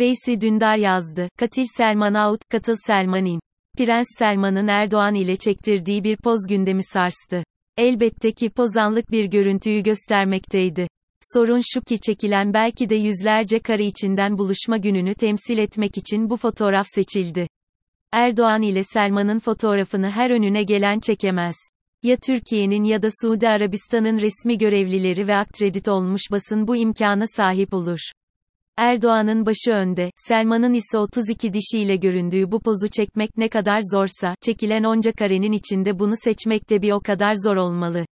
Veysi Dündar yazdı. Katil Selman out, katıl Selman in. Prens Selman'ın Erdoğan ile çektirdiği bir poz gündemi sarstı. Elbette ki pozanlık bir görüntüyü göstermekteydi. Sorun şu ki çekilen belki de yüzlerce kare içinden buluşma gününü temsil etmek için bu fotoğraf seçildi. Erdoğan ile Selman'ın fotoğrafını her önüne gelen çekemez. Ya Türkiye'nin ya da Suudi Arabistan'ın resmi görevlileri ve akredit olmuş basın bu imkana sahip olur. Erdoğan'ın başı önde, Selman'ın ise 32 dişiyle göründüğü bu pozu çekmek ne kadar zorsa, çekilen onca karenin içinde bunu seçmek de bir o kadar zor olmalı.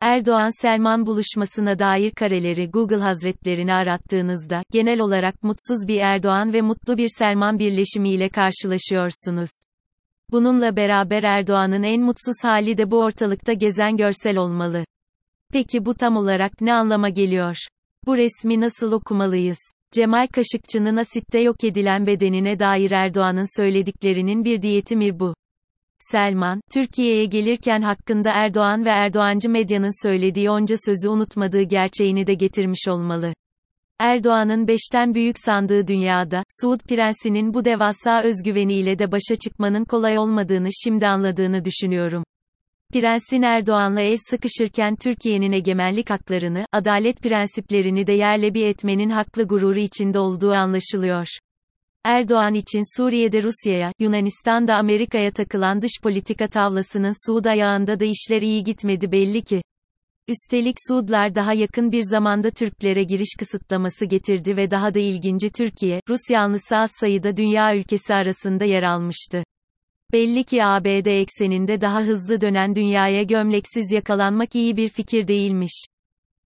Erdoğan-Selman buluşmasına dair kareleri Google Hazretlerini arattığınızda, genel olarak mutsuz bir Erdoğan ve mutlu bir Selman birleşimiyle karşılaşıyorsunuz. Bununla beraber Erdoğan'ın en mutsuz hali de bu ortalıkta gezen görsel olmalı. Peki bu tam olarak ne anlama geliyor? Bu resmi nasıl okumalıyız? Cemal Kaşıkçı'nın asitte yok edilen bedenine dair Erdoğan'ın söylediklerinin bir diyeti mi bu? Selman, Türkiye'ye gelirken hakkında Erdoğan ve Erdoğancı medyanın söylediği onca sözü unutmadığı gerçeğini de getirmiş olmalı. Erdoğan'ın beşten büyük sandığı dünyada, Suud Prensi'nin bu devasa özgüveniyle de başa çıkmanın kolay olmadığını şimdi anladığını düşünüyorum. Prensin Erdoğan'la el sıkışırken Türkiye'nin egemenlik haklarını, adalet prensiplerini de yerle bir etmenin haklı gururu içinde olduğu anlaşılıyor. Erdoğan için Suriye'de Rusya'ya, Yunanistan'da Amerika'ya takılan dış politika tavlasının Suud ayağında da işler iyi gitmedi belli ki. Üstelik Suudlar daha yakın bir zamanda Türklere giriş kısıtlaması getirdi ve daha da ilginci Türkiye, Rus yanlısı az sayıda dünya ülkesi arasında yer almıştı. Belli ki ABD ekseninde daha hızlı dönen dünyaya gömleksiz yakalanmak iyi bir fikir değilmiş.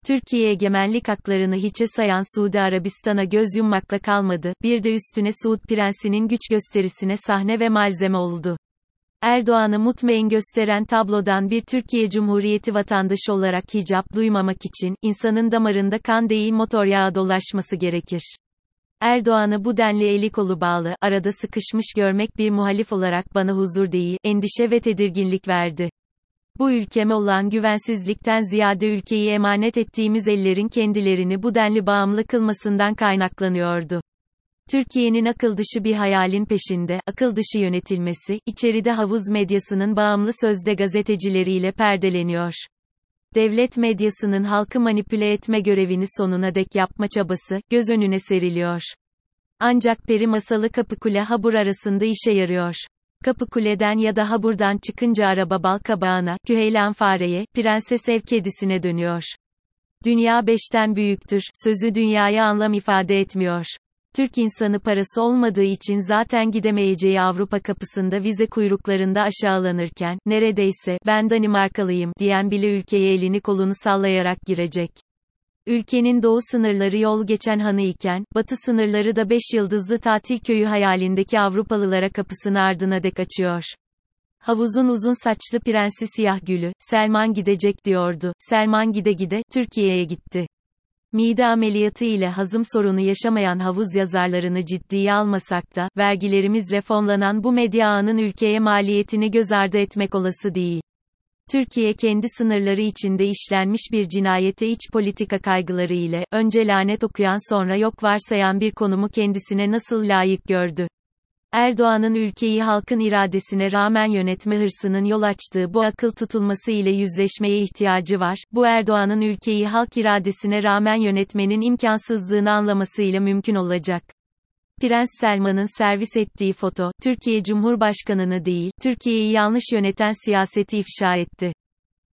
Türkiye egemenlik haklarını hiçe sayan Suudi Arabistan'a göz yummakla kalmadı, bir de üstüne Suud prensinin güç gösterisine sahne ve malzeme oldu. Erdoğan'ı mutmain gösteren tablodan bir Türkiye Cumhuriyeti vatandaşı olarak hicap duymamak için, insanın damarında kan değil motor yağı dolaşması gerekir. Erdoğan'ı bu denli eli kolu bağlı, arada sıkışmış görmek bir muhalif olarak bana huzur değil, endişe ve tedirginlik verdi. Bu ülkeme olan güvensizlikten ziyade ülkeyi emanet ettiğimiz ellerin kendilerini bu denli bağımlı kılmasından kaynaklanıyordu. Türkiye'nin akıl dışı bir hayalin peşinde, akıl dışı yönetilmesi, içeride havuz medyasının bağımlı sözde gazetecileriyle perdeleniyor. Devlet medyasının halkı manipüle etme görevini sonuna dek yapma çabası, göz önüne seriliyor. Ancak peri masalı Kapıkule Habur arasında işe yarıyor. Kapıkule'den ya da Habur'dan çıkınca araba bal kabağına, küheylan fareye, prenses ev kedisine dönüyor. Dünya beşten büyüktür, sözü dünyaya anlam ifade etmiyor. Türk insanı parası olmadığı için zaten gidemeyeceği Avrupa kapısında vize kuyruklarında aşağılanırken, neredeyse, ben Danimarkalıyım, diyen bile ülkeye elini kolunu sallayarak girecek. Ülkenin doğu sınırları yol geçen hanı iken, batı sınırları da beş yıldızlı tatil köyü hayalindeki Avrupalılara kapısını ardına dek açıyor. Havuzun uzun saçlı prensi siyah gülü, Selman gidecek diyordu. Selman gide gide, Türkiye'ye gitti. Mide ameliyatı ile hazım sorunu yaşamayan havuz yazarlarını ciddiye almasak da, vergilerimizle fonlanan bu medya ağının ülkeye maliyetini göz ardı etmek olası değil. Türkiye kendi sınırları içinde işlenmiş bir cinayete iç politika kaygıları ile, önce lanet okuyan sonra yok varsayan bir konumu kendisine nasıl layık gördü? Erdoğan'ın ülkeyi halkın iradesine rağmen yönetme hırsının yol açtığı bu akıl tutulması ile yüzleşmeye ihtiyacı var. Bu Erdoğan'ın ülkeyi halk iradesine rağmen yönetmenin imkansızlığını anlamasıyla mümkün olacak. Prens Selman'ın servis ettiği foto, Türkiye Cumhurbaşkanı'nı değil, Türkiye'yi yanlış yöneten siyaseti ifşa etti.